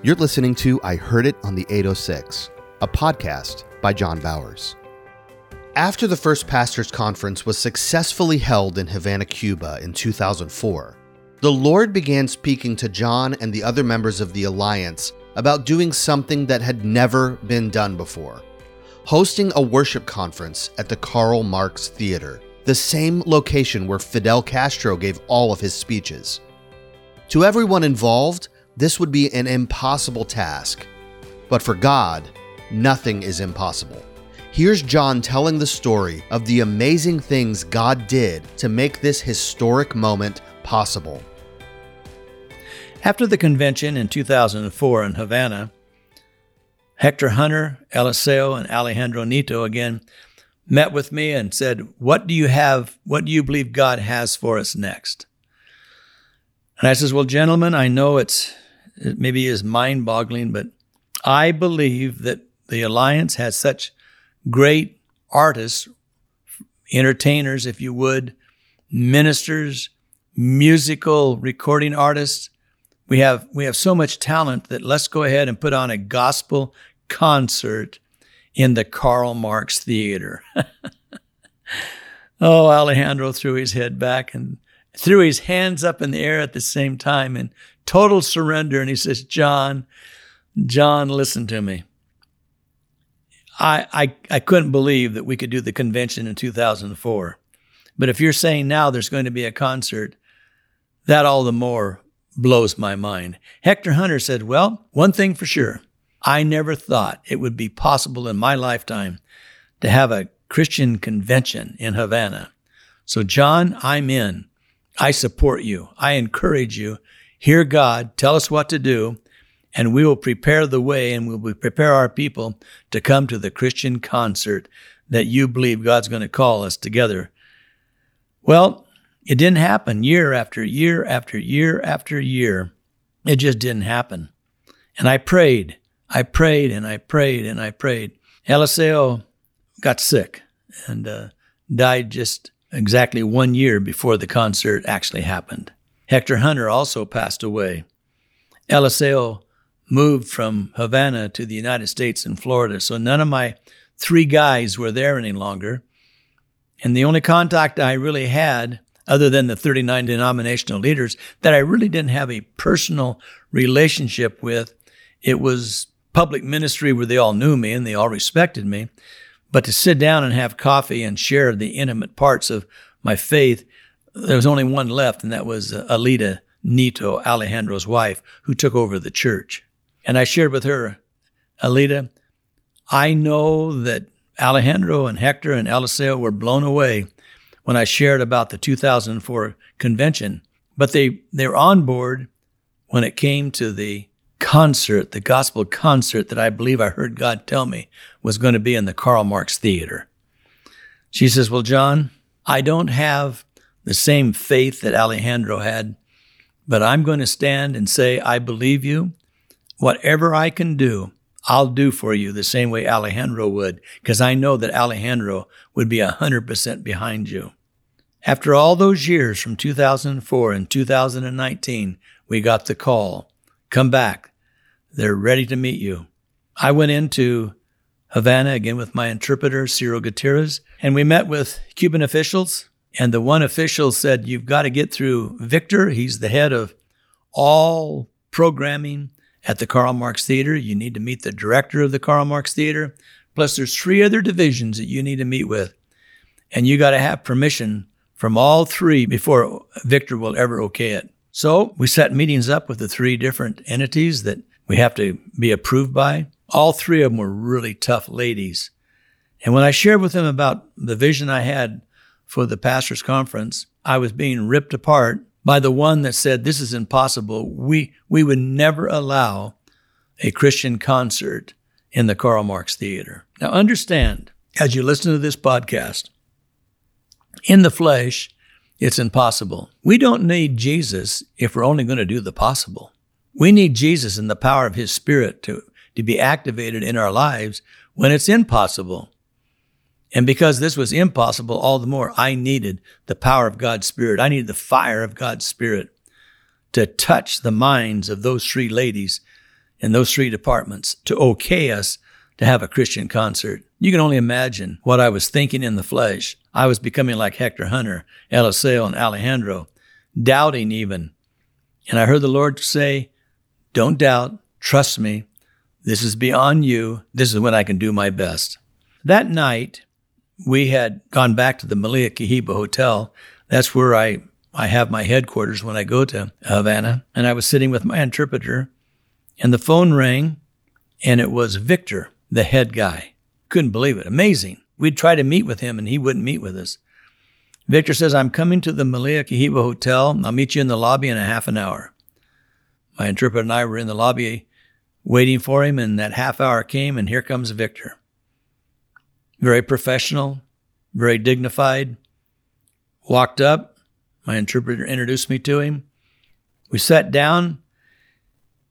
You're listening to I Heard It on the 806, a podcast by John Bowers. After the first pastors' conference was successfully held in Havana, Cuba in 2004, the Lord began speaking to John and the other members of the Alliance about doing something that had never been done before hosting a worship conference at the Karl Marx Theater, the same location where Fidel Castro gave all of his speeches. To everyone involved, this would be an impossible task. But for God, nothing is impossible. Here's John telling the story of the amazing things God did to make this historic moment possible. After the convention in 2004 in Havana, Hector Hunter, Eliseo, and Alejandro Nito again met with me and said, What do you have? What do you believe God has for us next? And I says, Well, gentlemen, I know it's it maybe is mind boggling, but I believe that the Alliance has such great artists, entertainers, if you would, ministers, musical recording artists. We have we have so much talent that let's go ahead and put on a gospel concert in the Karl Marx Theater. oh, Alejandro threw his head back and threw his hands up in the air at the same time in total surrender. And he says, John, John, listen to me. I, I, I couldn't believe that we could do the convention in 2004. But if you're saying now there's going to be a concert, that all the more blows my mind. Hector Hunter said, Well, one thing for sure. I never thought it would be possible in my lifetime to have a Christian convention in Havana. So, John, I'm in. I support you. I encourage you. Hear God, tell us what to do, and we will prepare the way and we will prepare our people to come to the Christian concert that you believe God's going to call us together. Well, it didn't happen year after year after year after year. It just didn't happen. And I prayed I prayed and I prayed and I prayed. Eliseo got sick and uh, died just exactly one year before the concert actually happened. Hector Hunter also passed away. Eliseo moved from Havana to the United States and Florida, so none of my three guys were there any longer. And the only contact I really had, other than the 39 denominational leaders, that I really didn't have a personal relationship with, it was public ministry where they all knew me and they all respected me. But to sit down and have coffee and share the intimate parts of my faith, there was only one left, and that was uh, Alida Nito, Alejandro's wife, who took over the church. And I shared with her, Alida, I know that Alejandro and Hector and Eliseo were blown away when I shared about the 2004 convention, but they, they were on board when it came to the concert, the gospel concert that I believe I heard God tell me was going to be in the Karl Marx Theater. She says, Well, John, I don't have the same faith that Alejandro had, but I'm going to stand and say, I believe you. Whatever I can do, I'll do for you the same way Alejandro would, because I know that Alejandro would be 100% behind you. After all those years from 2004 and 2019, we got the call come back. They're ready to meet you. I went into Havana again with my interpreter, Ciro Gutierrez, and we met with Cuban officials. And the one official said, You've got to get through Victor. He's the head of all programming at the Karl Marx Theater. You need to meet the director of the Karl Marx Theater. Plus, there's three other divisions that you need to meet with. And you got to have permission from all three before Victor will ever okay it. So we set meetings up with the three different entities that we have to be approved by. All three of them were really tough ladies. And when I shared with them about the vision I had for the pastors' conference, I was being ripped apart by the one that said, This is impossible. We, we would never allow a Christian concert in the Karl Marx Theater. Now, understand, as you listen to this podcast, in the flesh, it's impossible. We don't need Jesus if we're only going to do the possible. We need Jesus and the power of His Spirit to, to be activated in our lives when it's impossible. And because this was impossible, all the more I needed the power of God's Spirit. I needed the fire of God's Spirit to touch the minds of those three ladies in those three departments to okay us to have a Christian concert. You can only imagine what I was thinking in the flesh. I was becoming like Hector Hunter, Eliseo, and Alejandro, doubting even. And I heard the Lord say, Don't doubt, trust me. This is beyond you. This is when I can do my best. That night, we had gone back to the Meliá Cohiba Hotel. That's where I, I have my headquarters when I go to Havana. And I was sitting with my interpreter, and the phone rang, and it was Victor, the head guy. Couldn't believe it. Amazing. We'd try to meet with him, and he wouldn't meet with us. Victor says, I'm coming to the Meliá Cohiba Hotel. I'll meet you in the lobby in a half an hour. My interpreter and I were in the lobby waiting for him, and that half hour came, and here comes Victor very professional, very dignified. Walked up, my interpreter introduced me to him. We sat down.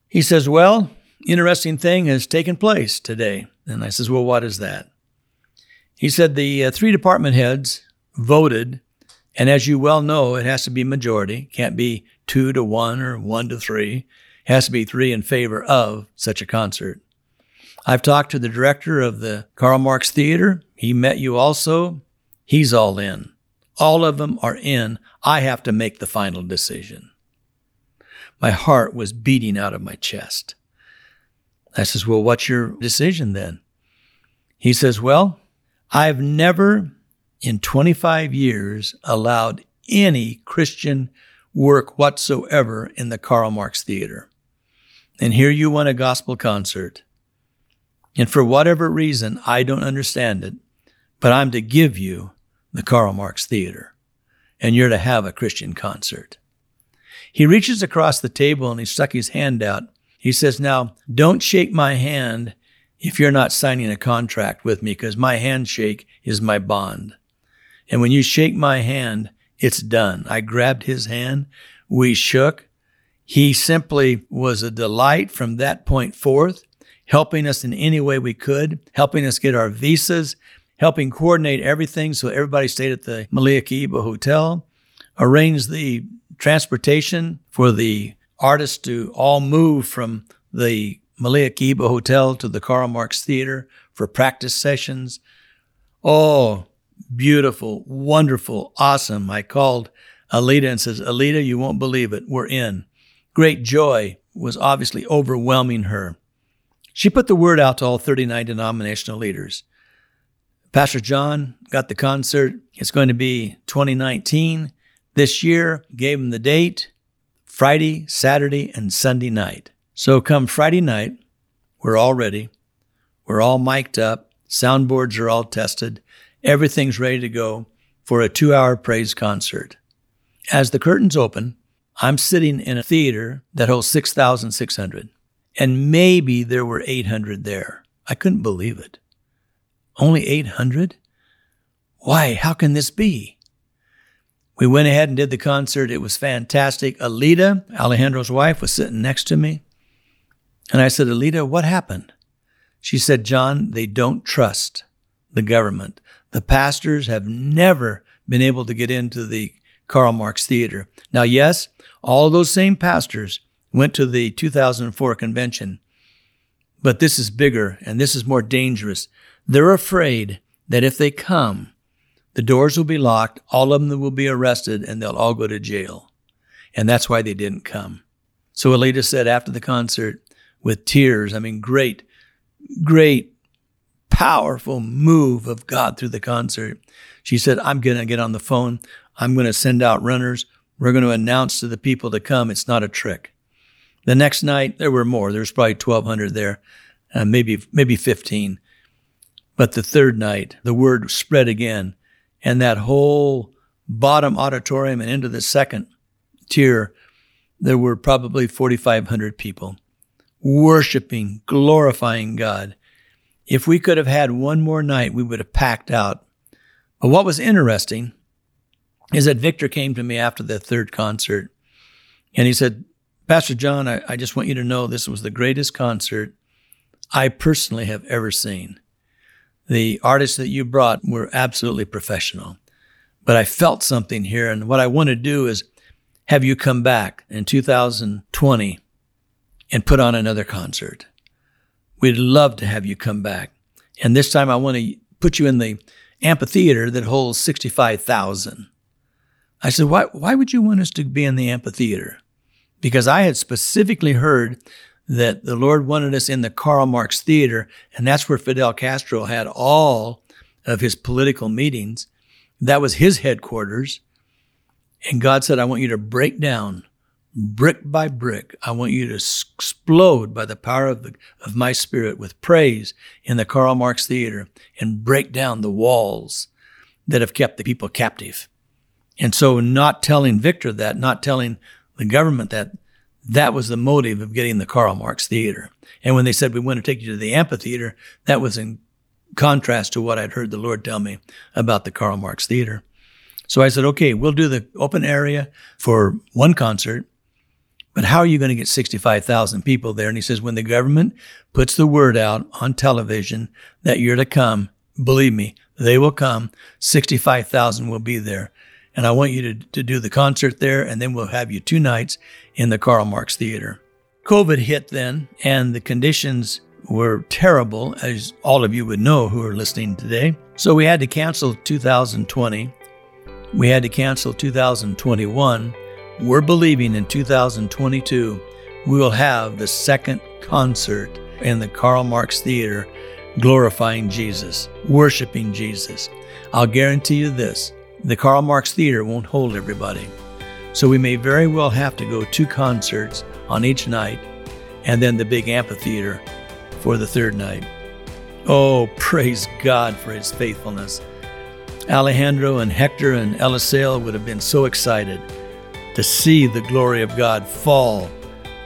He says, Well, interesting thing has taken place today. And I says, Well, what is that? He said, The uh, three department heads voted, and as you well know, it has to be majority, can't be two to one or one to three. It has to be three in favor of such a concert. I've talked to the director of the Karl Marx Theater. He met you also. He's all in. All of them are in. I have to make the final decision. My heart was beating out of my chest. I says, Well, what's your decision then? He says, Well, I've never in 25 years allowed any Christian work whatsoever in the Karl Marx Theater. And here you want a gospel concert. And for whatever reason, I don't understand it, but I'm to give you the Karl Marx Theater, and you're to have a Christian concert. He reaches across the table and he stuck his hand out. He says, Now, don't shake my hand if you're not signing a contract with me, because my handshake is my bond. And when you shake my hand, it's done. I grabbed his hand. We shook. He simply was a delight from that point forth helping us in any way we could, helping us get our visas, helping coordinate everything so everybody stayed at the Meliá Cohiba Hotel, arranged the transportation for the artists to all move from the Meliá Cohiba Hotel to the Karl Marx Theater for practice sessions. Oh, beautiful, wonderful, awesome. I called Alita and says, Alita, you won't believe it. We're in. Great joy was obviously overwhelming her. She put the word out to all 39 denominational leaders. Pastor John got the concert. It's going to be 2019 this year. Gave him the date Friday, Saturday, and Sunday night. So come Friday night, we're all ready. We're all mic'd up. Soundboards are all tested. Everything's ready to go for a two hour praise concert. As the curtains open, I'm sitting in a theater that holds 6,600 and maybe there were 800 there. I couldn't believe it. Only 800? Why, how can this be? We went ahead and did the concert. It was fantastic. Alita, Alejandro's wife, was sitting next to me. And I said, Alita, what happened? She said, John, they don't trust the government. The pastors have never been able to get into the Karl Marx Theater. Now, yes, all those same pastors went to the 2004 convention. But this is bigger and this is more dangerous. They're afraid that if they come, the doors will be locked, all of them will be arrested, and they'll all go to jail. And that's why they didn't come. So Alita said after the concert, with tears, I mean, great, great, powerful move of God through the concert. She said, I'm going to get on the phone. I'm going to send out runners. We're going to announce to the people to come. It's not a trick. The next night, there were more. There was probably 1,200 there, uh, maybe, maybe 15. But the third night, the word spread again, and that whole bottom auditorium and into the second tier, there were probably 4,500 people worshiping, glorifying God. If we could have had one more night, we would have packed out. But what was interesting is that Victor came to me after the third concert and he said, Pastor John, I, I just want you to know this was the greatest concert I personally have ever seen. The artists that you brought were absolutely professional. But I felt something here, and what I want to do is have you come back in 2020 and put on another concert. We'd love to have you come back. And this time I want to put you in the amphitheater that holds 65,000. I said, why, why would you want us to be in the amphitheater? Because I had specifically heard that the Lord wanted us in the Karl Marx Theater, and that's where Fidel Castro had all of his political meetings. That was his headquarters. And God said, I want you to break down brick by brick. I want you to explode by the power of, the, of my spirit with praise in the Karl Marx Theater and break down the walls that have kept the people captive. And so, not telling Victor that, not telling the government that, that was the motive of getting the Karl Marx Theater. And when they said, we want to take you to the amphitheater, that was in contrast to what I'd heard the Lord tell me about the Karl Marx Theater. So I said, okay, we'll do the open area for one concert, but how are you going to get 65,000 people there? And he says, when the government puts the word out on television that you're to come, believe me, they will come. 65,000 will be there. And I want you to, to do the concert there, and then we'll have you two nights in the Karl Marx Theater. COVID hit then, and the conditions were terrible, as all of you would know who are listening today. So we had to cancel 2020. We had to cancel 2021 we're believing in 2022 we will have the second concert in the Karl Marx Theater glorifying Jesus, worshiping Jesus. I'll guarantee you this the Karl Marx Theater won't hold everybody. So we may very well have to go two concerts on each night and then the big amphitheater for the third night. Oh, praise God for his faithfulness. Alejandro and Hector and Eliseo would have been so excited to see the glory of God fall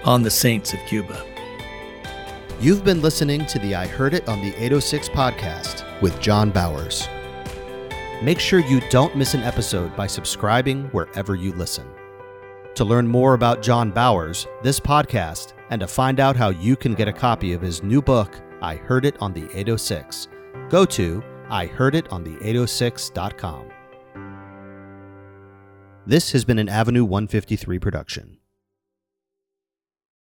on the saints of Cuba. You've been listening to the I Heard It on the 806 podcast with John Bowers. Make sure you don't miss an episode by subscribing wherever you listen. To learn more about John Bowers, this podcast, and to find out how you can get a copy of his new book, I Heard It on the 806, go to ihearditon the806.com. This has been an Avenue 153 production.